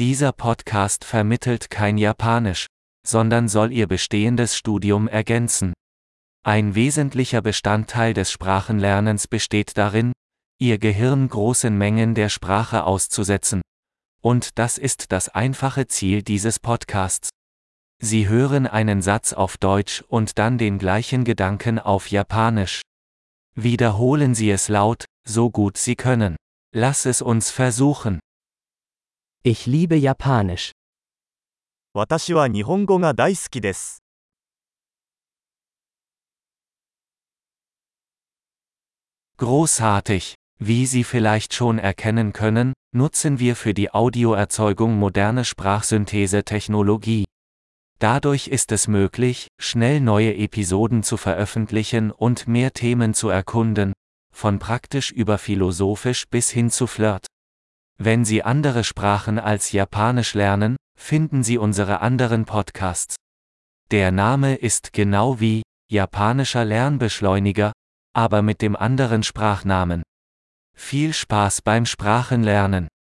Dieser Podcast vermittelt kein Japanisch, sondern soll Ihr bestehendes Studium ergänzen. Ein wesentlicher Bestandteil des Sprachenlernens besteht darin, Ihr Gehirn großen Mengen der Sprache auszusetzen. Und das ist das einfache Ziel dieses Podcasts. Sie hören einen Satz auf Deutsch und dann den gleichen Gedanken auf Japanisch. Wiederholen Sie es laut, so gut Sie können. Lass es uns versuchen. Ich liebe Japanisch. 私は日本語が大好きです。 Großartig! Wie Sie vielleicht schon erkennen können, nutzen wir für die Audioerzeugung moderne Sprachsynthese-Technologie. Dadurch ist es möglich, schnell neue Episoden zu veröffentlichen und mehr Themen zu erkunden, von praktisch über philosophisch bis hin zu Flirt. Wenn Sie andere Sprachen als Japanisch lernen, finden Sie unsere anderen Podcasts. Der Name ist genau wie japanischer Lernbeschleuniger, aber mit dem anderen Sprachnamen. Viel Spaß beim Sprachenlernen!